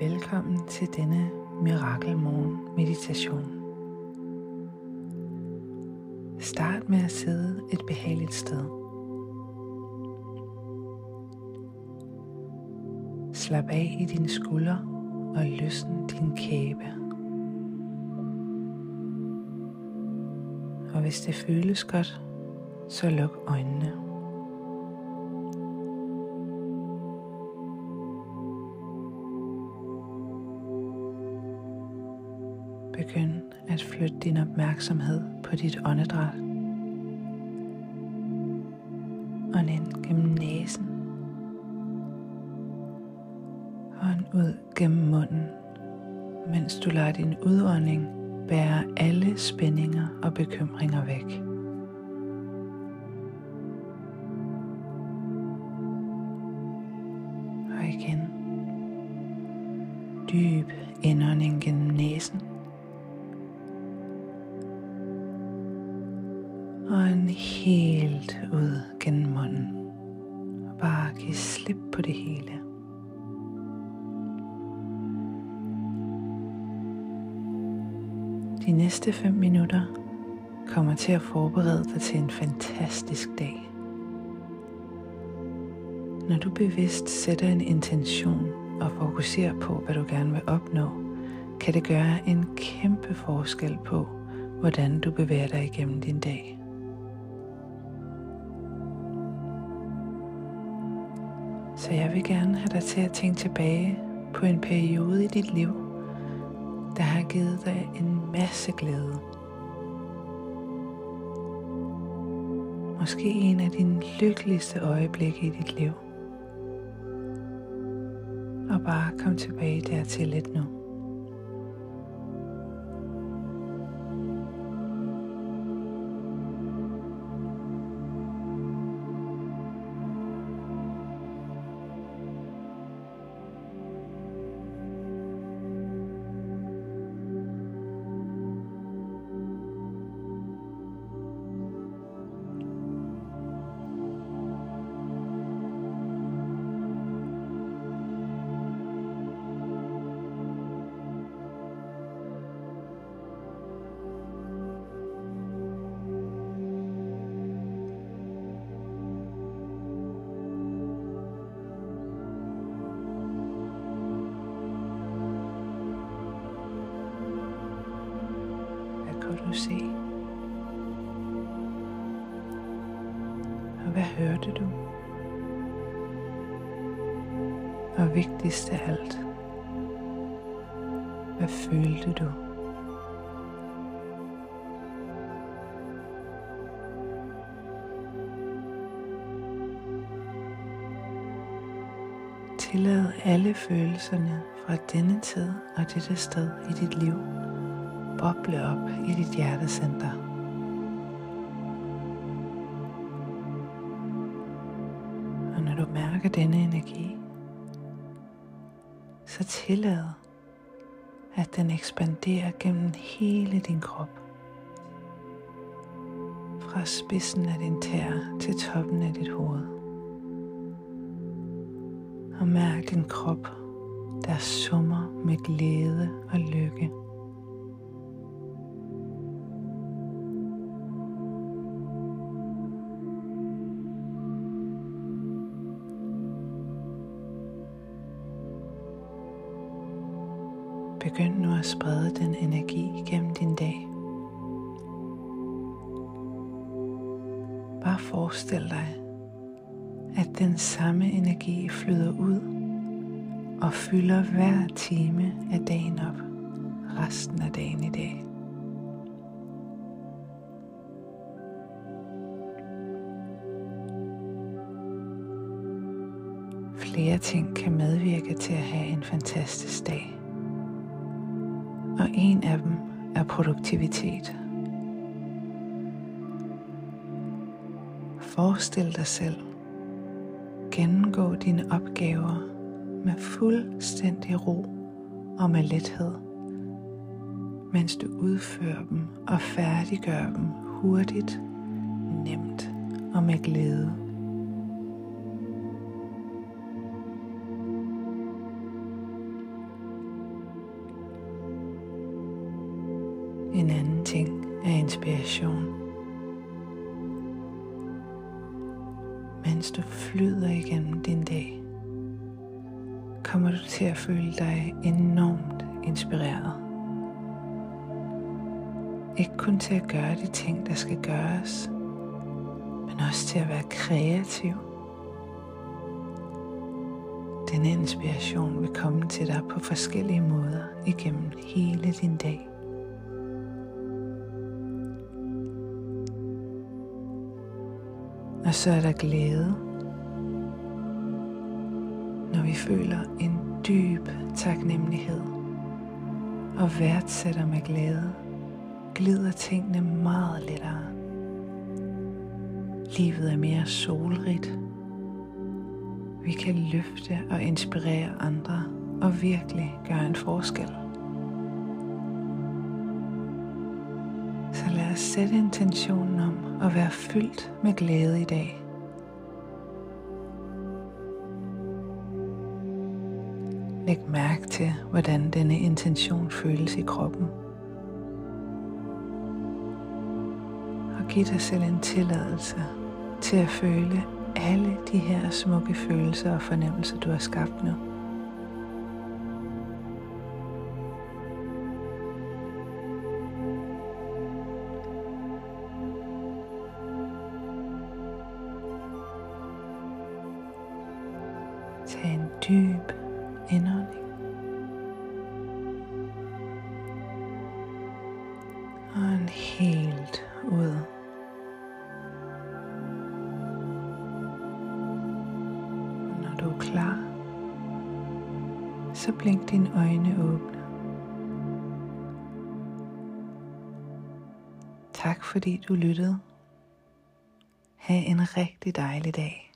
Velkommen til denne mirakelmorgen meditation. Start med at sidde et behageligt sted. Slap af i dine skuldre og løsne din kæbe. Og hvis det føles godt, så luk øjnene. Begynd at flytte din opmærksomhed på dit åndedræt. Ånd ind gennem næsen. Ånd ud gennem munden, mens du lader din udånding bære alle spændinger og bekymringer væk. Og igen. Dyb indånding gennem De næste 5 minutter kommer til at forberede dig til en fantastisk dag. Når du bevidst sætter en intention og fokuserer på, hvad du gerne vil opnå, kan det gøre en kæmpe forskel på, hvordan du bevæger dig igennem din dag. Så jeg vil gerne have dig til at tænke tilbage på en periode i dit liv, der har givet dig en masse glæde. Måske en af dine lykkeligste øjeblikke i dit liv. Og bare kom tilbage dertil lidt nu. Se? Og hvad hørte du? Og vigtigst af alt, hvad følte du? Tillad alle følelserne fra denne tid og dette sted i dit liv boble op i dit hjertecenter. Og når du mærker denne energi, så tillad, at den ekspanderer gennem hele din krop. Fra spidsen af din tær til toppen af dit hoved. Og mærk din krop, der summer med glæde og lykke. Nu at sprede den energi gennem din dag. Bare forestil dig, at den samme energi flyder ud og fylder hver time af dagen op resten af dagen i dag. Flere ting kan medvirke til at have en fantastisk dag og en af dem er produktivitet. Forestil dig selv. Gennemgå dine opgaver med fuldstændig ro og med lethed, mens du udfører dem og færdiggør dem hurtigt, nemt og med glæde. En anden ting er inspiration. Mens du flyder igennem din dag, kommer du til at føle dig enormt inspireret. Ikke kun til at gøre de ting, der skal gøres, men også til at være kreativ. Denne inspiration vil komme til dig på forskellige måder igennem hele din dag. Og så er der glæde, når vi føler en dyb taknemmelighed og værdsætter med glæde, glider tingene meget lettere. Livet er mere solrigt. Vi kan løfte og inspirere andre og virkelig gøre en forskel. Så lad os sætte intentionen om at være fyldt med glæde i dag. Læg mærke til, hvordan denne intention føles i kroppen. Og giv dig selv en tilladelse til at føle alle de her smukke følelser og fornemmelser, du har skabt nu. Dyb indånding. Og en helt ud. Når du er klar, så blink dine øjne åbne. Tak fordi du lyttede. Ha' en rigtig dejlig dag.